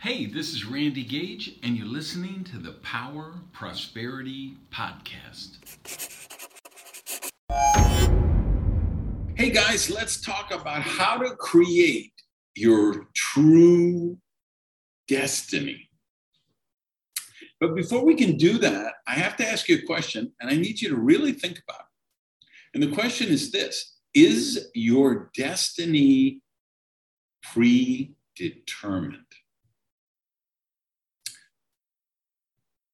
Hey, this is Randy Gage, and you're listening to the Power Prosperity Podcast. Hey guys, let's talk about how to create your true destiny. But before we can do that, I have to ask you a question, and I need you to really think about it. And the question is this Is your destiny predetermined?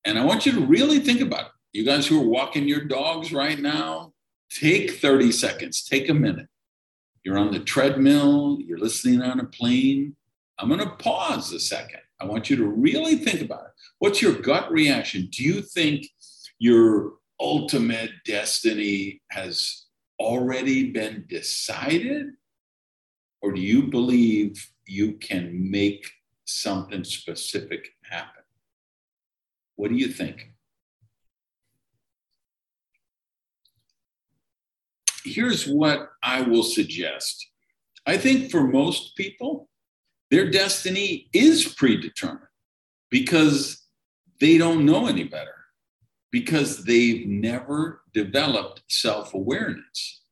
And I want you to really think about it. You guys who are walking your dogs right now, take 30 seconds, take a minute. You're on the treadmill, you're listening on a plane. I'm going to pause a second. I want you to really think about it. What's your gut reaction? Do you think your ultimate destiny has already been decided? Or do you believe you can make something specific happen? What do you think? Here's what I will suggest. I think for most people, their destiny is predetermined because they don't know any better, because they've never developed self awareness.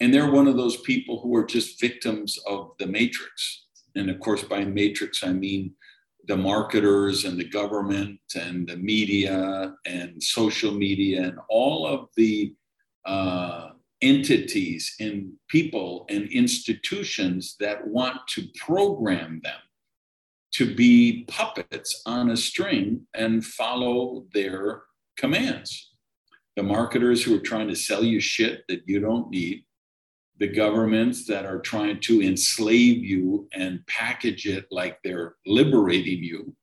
And they're one of those people who are just victims of the matrix. And of course, by matrix, I mean the marketers and the government and the media and social media and all of the uh, entities and people and institutions that want to program them to be puppets on a string and follow their commands. The marketers who are trying to sell you shit that you don't need, the governments that are trying to enslave you and package it like they're liberating you,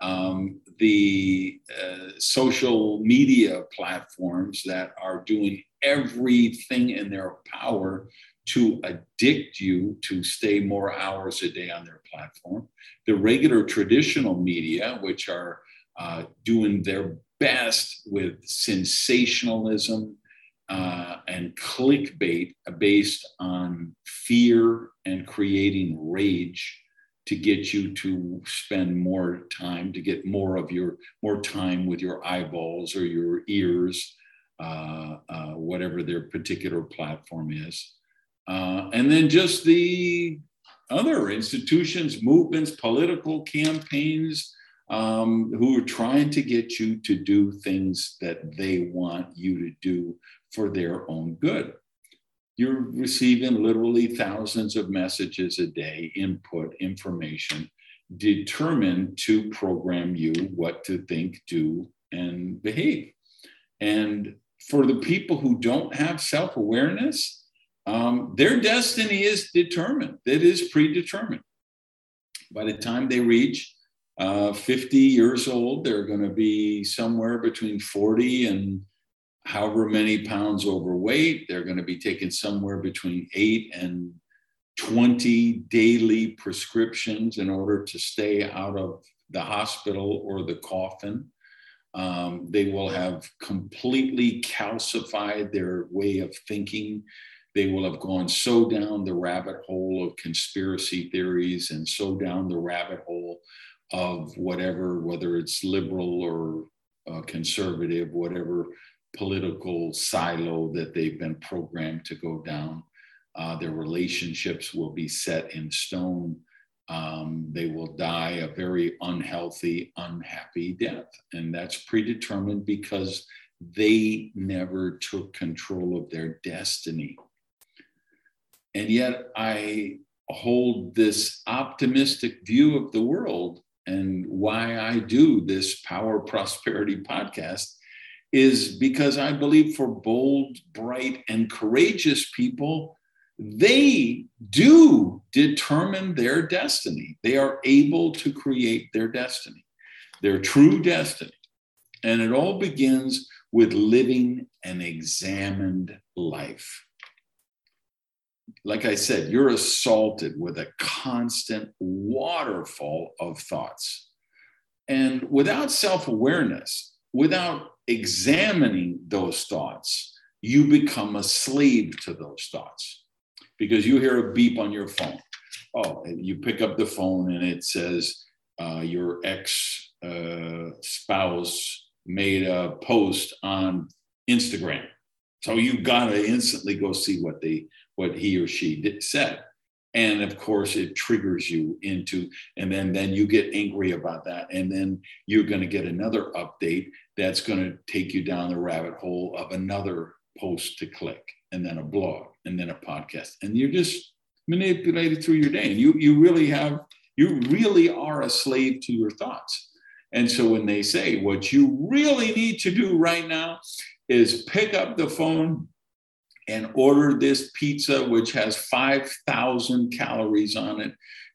um, the uh, social media platforms that are doing everything in their power to addict you to stay more hours a day on their platform. The regular traditional media, which are uh, doing their best with sensationalism uh, and clickbait based on fear and creating rage to get you to spend more time to get more of your more time with your eyeballs or your ears uh, uh, whatever their particular platform is. Uh, and then just the other institutions movements political campaigns um, who are trying to get you to do things that they want you to do for their own good. You're receiving literally thousands of messages a day, input, information, determined to program you what to think, do, and behave. And for the people who don't have self awareness, um, their destiny is determined, it is predetermined. By the time they reach uh, 50 years old, they're going to be somewhere between 40 and however many pounds overweight. They're going to be taking somewhere between eight and 20 daily prescriptions in order to stay out of the hospital or the coffin. Um, they will have completely calcified their way of thinking. They will have gone so down the rabbit hole of conspiracy theories and so down the rabbit hole of whatever, whether it's liberal or uh, conservative, whatever political silo that they've been programmed to go down. Uh, their relationships will be set in stone. Um, they will die a very unhealthy, unhappy death. And that's predetermined because they never took control of their destiny. And yet, I hold this optimistic view of the world and why I do this Power Prosperity podcast is because I believe for bold, bright, and courageous people, they do determine their destiny. They are able to create their destiny, their true destiny. And it all begins with living an examined life. Like I said, you're assaulted with a constant waterfall of thoughts. And without self awareness, without examining those thoughts, you become a slave to those thoughts because you hear a beep on your phone. Oh, you pick up the phone and it says, uh, your ex uh, spouse made a post on Instagram. So you gotta instantly go see what they what he or she did, said. And of course it triggers you into and then then you get angry about that. And then you're going to get another update that's going to take you down the rabbit hole of another post to click and then a blog and then a podcast. And you're just manipulated through your day. And you you really have you really are a slave to your thoughts. And so when they say what you really need to do right now is pick up the phone and order this pizza, which has 5,000 calories on it,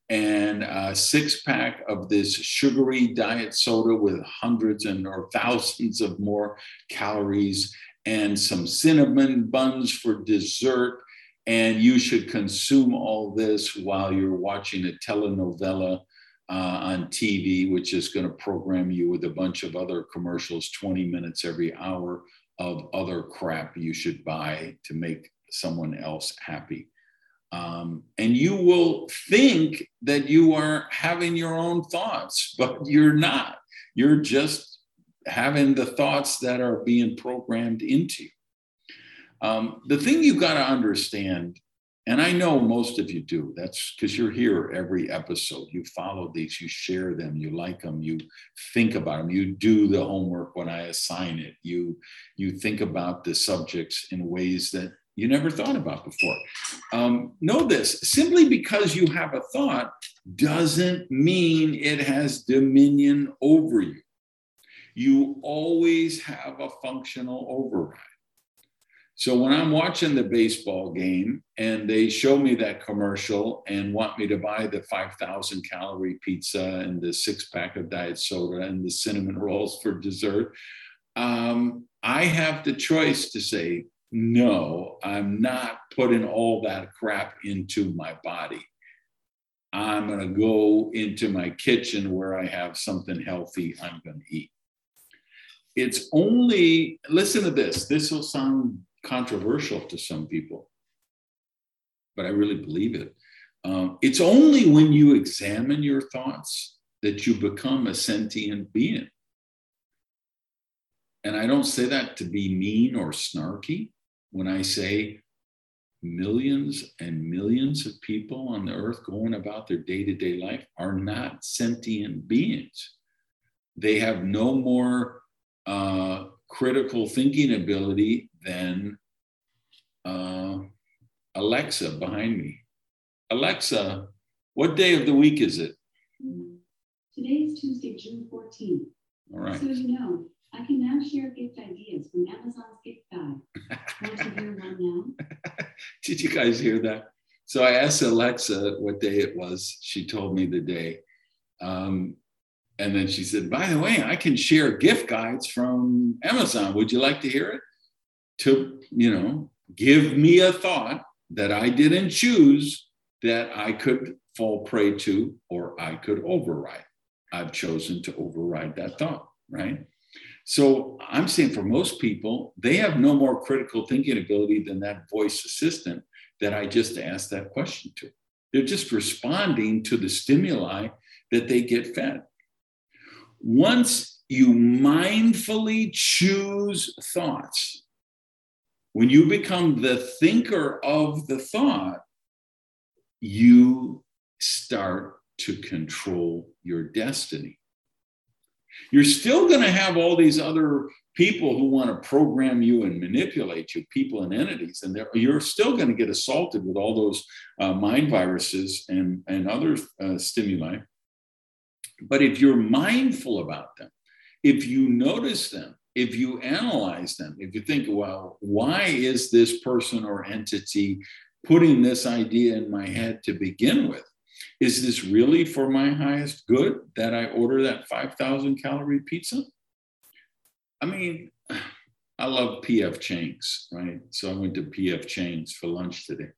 and a six pack of this sugary diet soda with hundreds and or thousands of more calories, and some cinnamon buns for dessert. And you should consume all this while you're watching a telenovela uh, on TV, which is going to program you with a bunch of other commercials 20 minutes every hour of other crap you should buy to make someone else happy. Um, and you will think that you are having your own thoughts, but you're not. You're just having the thoughts that are being programmed into you. Um, the thing you've got to understand and I know most of you do. That's because you're here every episode. You follow these, you share them, you like them, you think about them, you do the homework when I assign it. You you think about the subjects in ways that you never thought about before. Um, know this: simply because you have a thought doesn't mean it has dominion over you. You always have a functional override. So when I'm watching the baseball game and they show me that commercial and want me to buy the 5,000 calorie pizza and the six pack of diet soda and the cinnamon rolls for dessert, um, I have the choice to say, no, I'm not putting all that crap into my body. I'm going to go into my kitchen where I have something healthy I'm going to eat. It's only, listen to this, this will sound controversial to some people, but I really believe it. Um, it's only when you examine your thoughts that you become a sentient being. And I don't say that to be mean or snarky when I say millions and millions of people on the earth going about their day to day life are not sentient beings. They have no more uh, critical thinking ability than uh, Alexa behind me. Alexa, what day of the week is it? Today is Tuesday, June 14th. All right. So you know, I can now share gift ideas from Amazon's gift guide. Want to hear one now? Did you guys hear that? So I asked Alexa what day it was. She told me the day. Um, and then she said, by the way, I can share gift guides from Amazon. Would you like to hear it? To, you know, give me a thought that I didn't choose that I could fall prey to or I could override. I've chosen to override that thought, right? So I'm saying for most people, they have no more critical thinking ability than that voice assistant that I just asked that question to. They're just responding to the stimuli that they get fed. Once you mindfully choose thoughts, when you become the thinker of the thought, you start to control your destiny. You're still going to have all these other people who want to program you and manipulate you, people and entities, and you're still going to get assaulted with all those uh, mind viruses and, and other uh, stimuli. But if you're mindful about them, if you notice them, if you analyze them, if you think, well, why is this person or entity putting this idea in my head to begin with? Is this really for my highest good that I order that 5,000 calorie pizza? I mean, I love PF Chang's, right? So I went to PF Chang's for lunch today.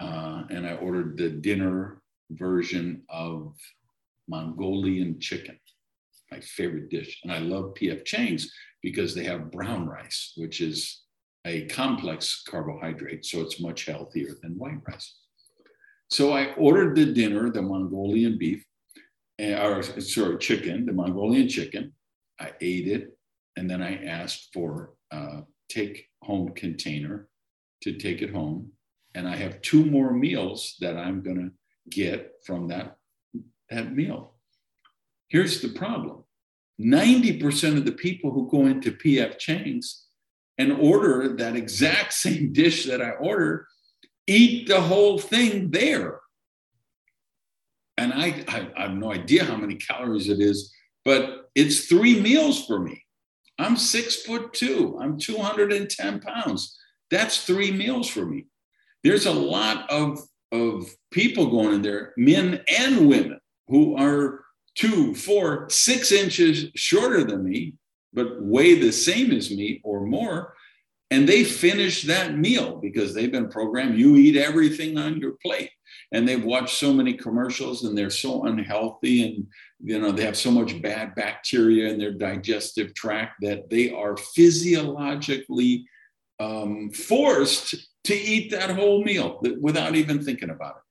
Uh, and I ordered the dinner version of Mongolian chicken my favorite dish. And I love PF Chang's because they have brown rice, which is a complex carbohydrate, so it's much healthier than white rice. So I ordered the dinner, the Mongolian beef, eh, or sorry, chicken, the Mongolian chicken. I ate it, and then I asked for a take home container to take it home. And I have two more meals that I'm going to get from that, that meal. Here's the problem 90% of the people who go into PF Chang's and order that exact same dish that I order eat the whole thing there. And I, I, I have no idea how many calories it is, but it's three meals for me. I'm six foot two, I'm 210 pounds. That's three meals for me. There's a lot of, of people going in there, men and women, who are two, four, six inches shorter than me, but weigh the same as me or more. And they finish that meal because they've been programmed, you eat everything on your plate. And they've watched so many commercials and they're so unhealthy and you know they have so much bad bacteria in their digestive tract that they are physiologically um, forced to eat that whole meal without even thinking about it.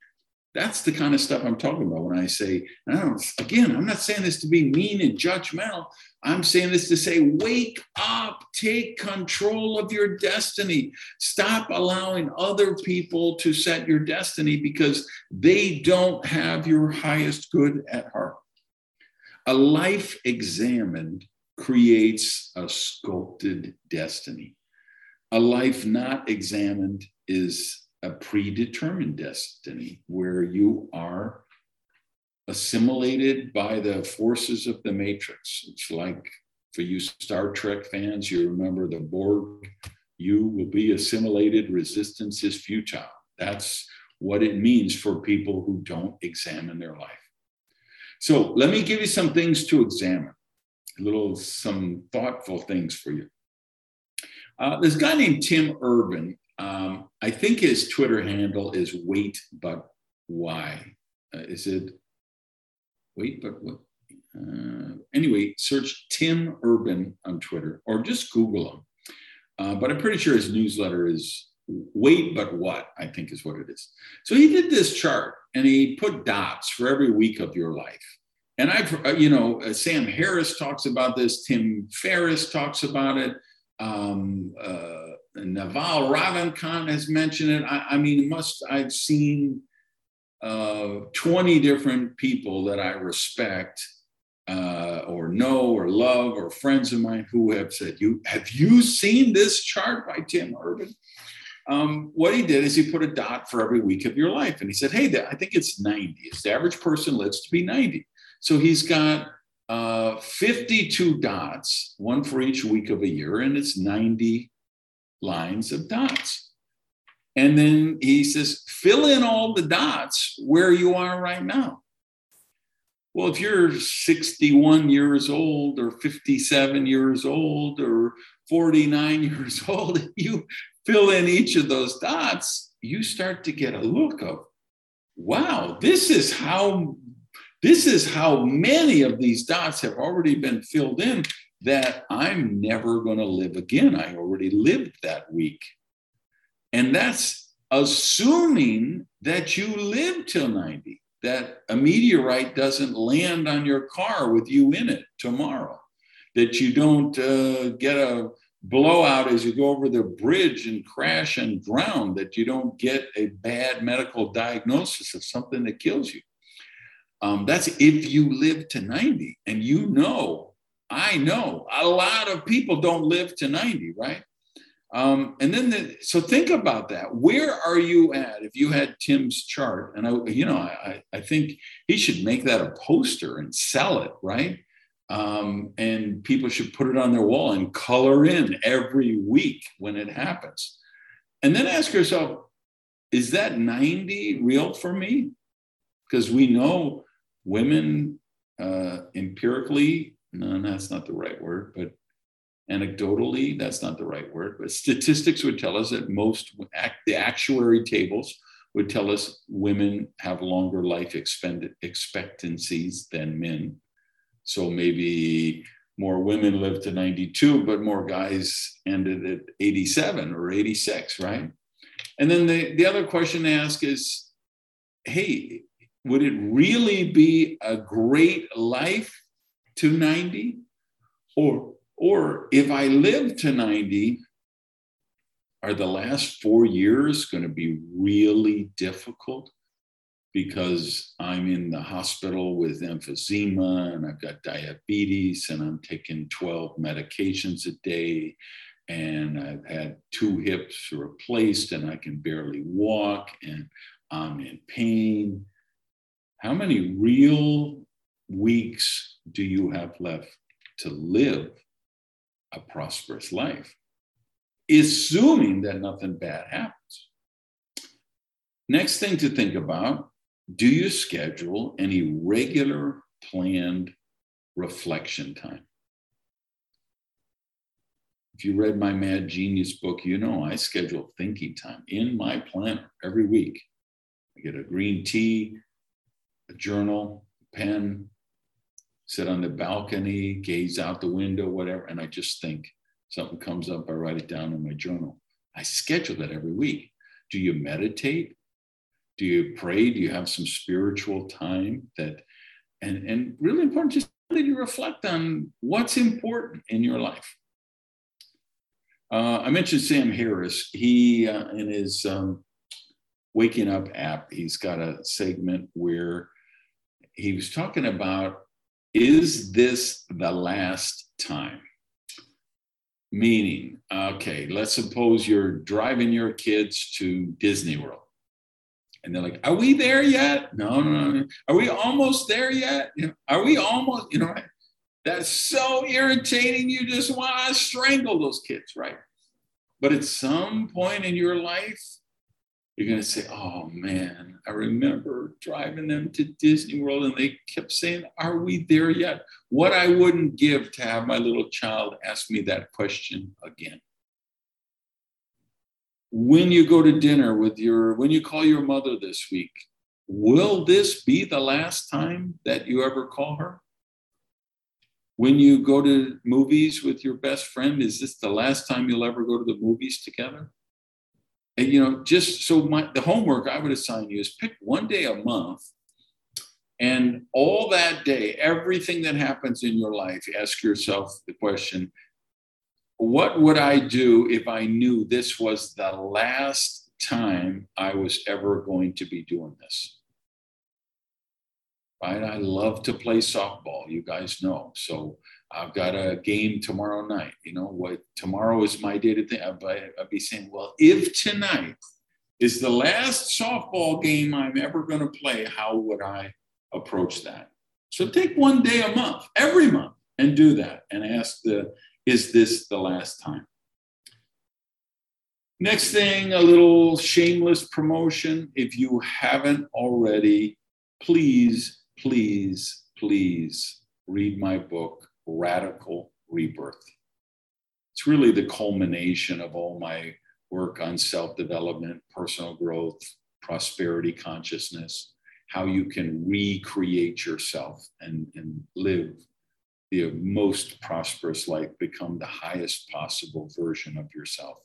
That's the kind of stuff I'm talking about when I say, I again, I'm not saying this to be mean and judgmental. I'm saying this to say, wake up, take control of your destiny. Stop allowing other people to set your destiny because they don't have your highest good at heart. A life examined creates a sculpted destiny. A life not examined is a predetermined destiny where you are assimilated by the forces of the matrix. It's like for you Star Trek fans, you remember the Borg, you will be assimilated, resistance is futile. That's what it means for people who don't examine their life. So let me give you some things to examine, a little, some thoughtful things for you. Uh, this guy named Tim Urban, um, I think his Twitter handle is wait but why. Uh, is it wait but what? Uh, anyway, search Tim Urban on Twitter or just Google him. Uh, but I'm pretty sure his newsletter is wait but what i think is what it is so he did this chart and he put dots for every week of your life and i've uh, you know uh, sam harris talks about this tim ferriss talks about it um, uh, Naval Ravikant has mentioned it. I, I mean, must I've seen uh, 20 different people that I respect uh, or know or love or friends of mine who have said, "You have you seen this chart by Tim Urban?" Um, what he did is he put a dot for every week of your life, and he said, "Hey, I think it's 90. Is the average person lives to be 90?" So he's got uh, 52 dots, one for each week of a year, and it's 90 lines of dots. And then he says, fill in all the dots where you are right now. Well, if you're 61 years old or 57 years old or 49 years old, you fill in each of those dots, you start to get a look of, wow, this is how this is how many of these dots have already been filled in that I'm never going to live again. I already lived that week. And that's assuming that you live till 90, that a meteorite doesn't land on your car with you in it tomorrow, that you don't uh, get a blowout as you go over the bridge and crash and drown, that you don't get a bad medical diagnosis of something that kills you. Um, that's if you live to 90 and you know I know a lot of people don't live to 90, right? Um, and then, the, so think about that. Where are you at? If you had Tim's chart, and I, you know, I, I think he should make that a poster and sell it, right? Um, and people should put it on their wall and color in every week when it happens. And then ask yourself, is that 90 real for me? Because we know women uh, empirically no, that's not the right word, but anecdotally, that's not the right word, but statistics would tell us that most, the actuary tables would tell us women have longer life expectancies than men. So maybe more women live to 92, but more guys ended at 87 or 86, right? And then the, the other question to ask is hey, would it really be a great life to 90? Or, or if I live to 90, are the last four years going to be really difficult because I'm in the hospital with emphysema and I've got diabetes and I'm taking 12 medications a day and I've had two hips replaced and I can barely walk and I'm in pain. How many real weeks do you have left to live a prosperous life? assuming that nothing bad happens. Next thing to think about do you schedule any regular planned reflection time? If you read my Mad Genius book, you know I schedule thinking time in my planner every week. I get a green tea, a journal, a pen, sit on the balcony, gaze out the window, whatever, and I just think something comes up, I write it down in my journal. I schedule that every week. Do you meditate? Do you pray? Do you have some spiritual time that, and, and really important, just that you reflect on what's important in your life. Uh, I mentioned Sam Harris. He, uh, in his um, Waking Up app, he's got a segment where he was talking about is this the last time? Meaning, okay, let's suppose you're driving your kids to Disney World. And they're like, are we there yet? No, no, no. Are we almost there yet? Are we almost, you know, that's so irritating. You just want to strangle those kids, right? But at some point in your life, you're going to say, oh man, I remember driving them to Disney World and they kept saying, are we there yet? What I wouldn't give to have my little child ask me that question again. When you go to dinner with your, when you call your mother this week, will this be the last time that you ever call her? When you go to movies with your best friend, is this the last time you'll ever go to the movies together? And, you know, just so my, the homework I would assign you is pick one day a month and all that day, everything that happens in your life, ask yourself the question what would I do if I knew this was the last time I was ever going to be doing this? Right? I love to play softball, you guys know. So I've got a game tomorrow night. You know what? Tomorrow is my day to think. I'd, be saying, well, if tonight is the last softball game I'm ever going to play, how would I approach that? So take one day a month, every month, and do that, and ask the, is this the last time? Next thing, a little shameless promotion. If you haven't already, please, please, please read my book, radical rebirth. It's really the culmination of all my work on self development, personal growth, prosperity consciousness, how you can recreate yourself and, and live the most prosperous life, become the highest possible version of yourself.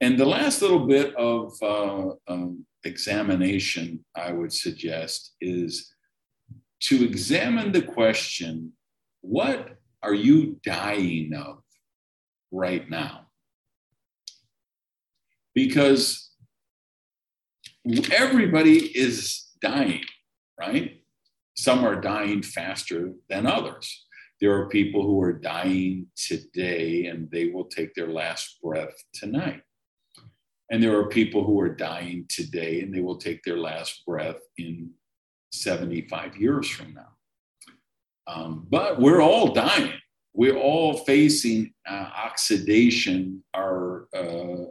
And the last little bit of uh, um, examination I would suggest is to examine the question what are you dying of right now? Because everybody is dying, right? Some are dying faster than others. There are people who are dying today and they will take their last breath tonight. And there are people who are dying today and they will take their last breath in 75 years from now. Um, but we're all dying. We're all facing uh, oxidation. Our uh,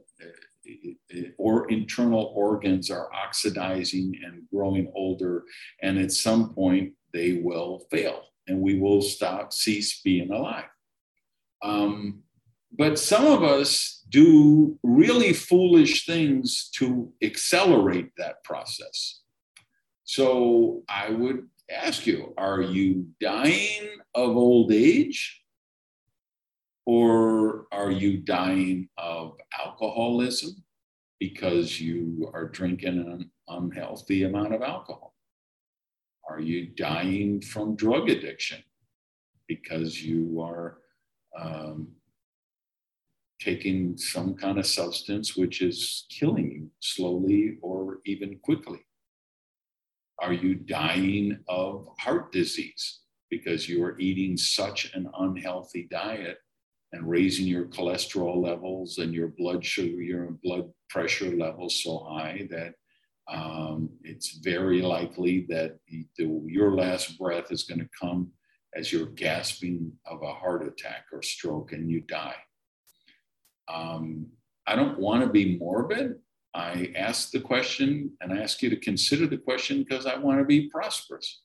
or internal organs are oxidizing and growing older, and at some point they will fail, and we will stop cease being alive. Um, but some of us do really foolish things to accelerate that process. So I would ask you are you dying of old age? Or are you dying of alcoholism because you are drinking an unhealthy amount of alcohol? Are you dying from drug addiction because you are um, taking some kind of substance which is killing you slowly or even quickly? Are you dying of heart disease because you are eating such an unhealthy diet and raising your cholesterol levels and your blood sugar, your blood pressure levels so high that um, it's very likely that the, your last breath is going to come as you're gasping of a heart attack or stroke and you die. Um, I don't want to be morbid. I ask the question and I ask you to consider the question because I want to be prosperous.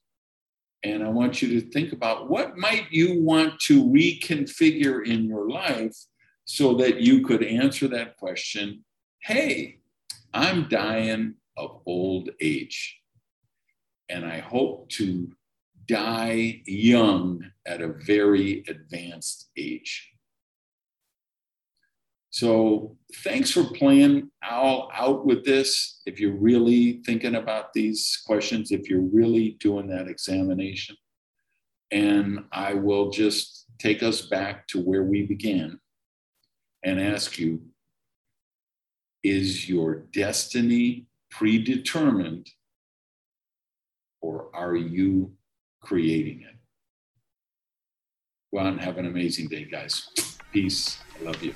And I want you to think about what might you want to reconfigure in your life so that you could answer that question hey, I'm dying of old age. And I hope to die young at a very advanced age. So thanks for playing all out with this. If you're really thinking about these questions, if you're really doing that examination, and I will just take us back to where we began and ask you is your destiny predetermined or are you creating it? Go out and have an amazing day, guys. Peace. I love you.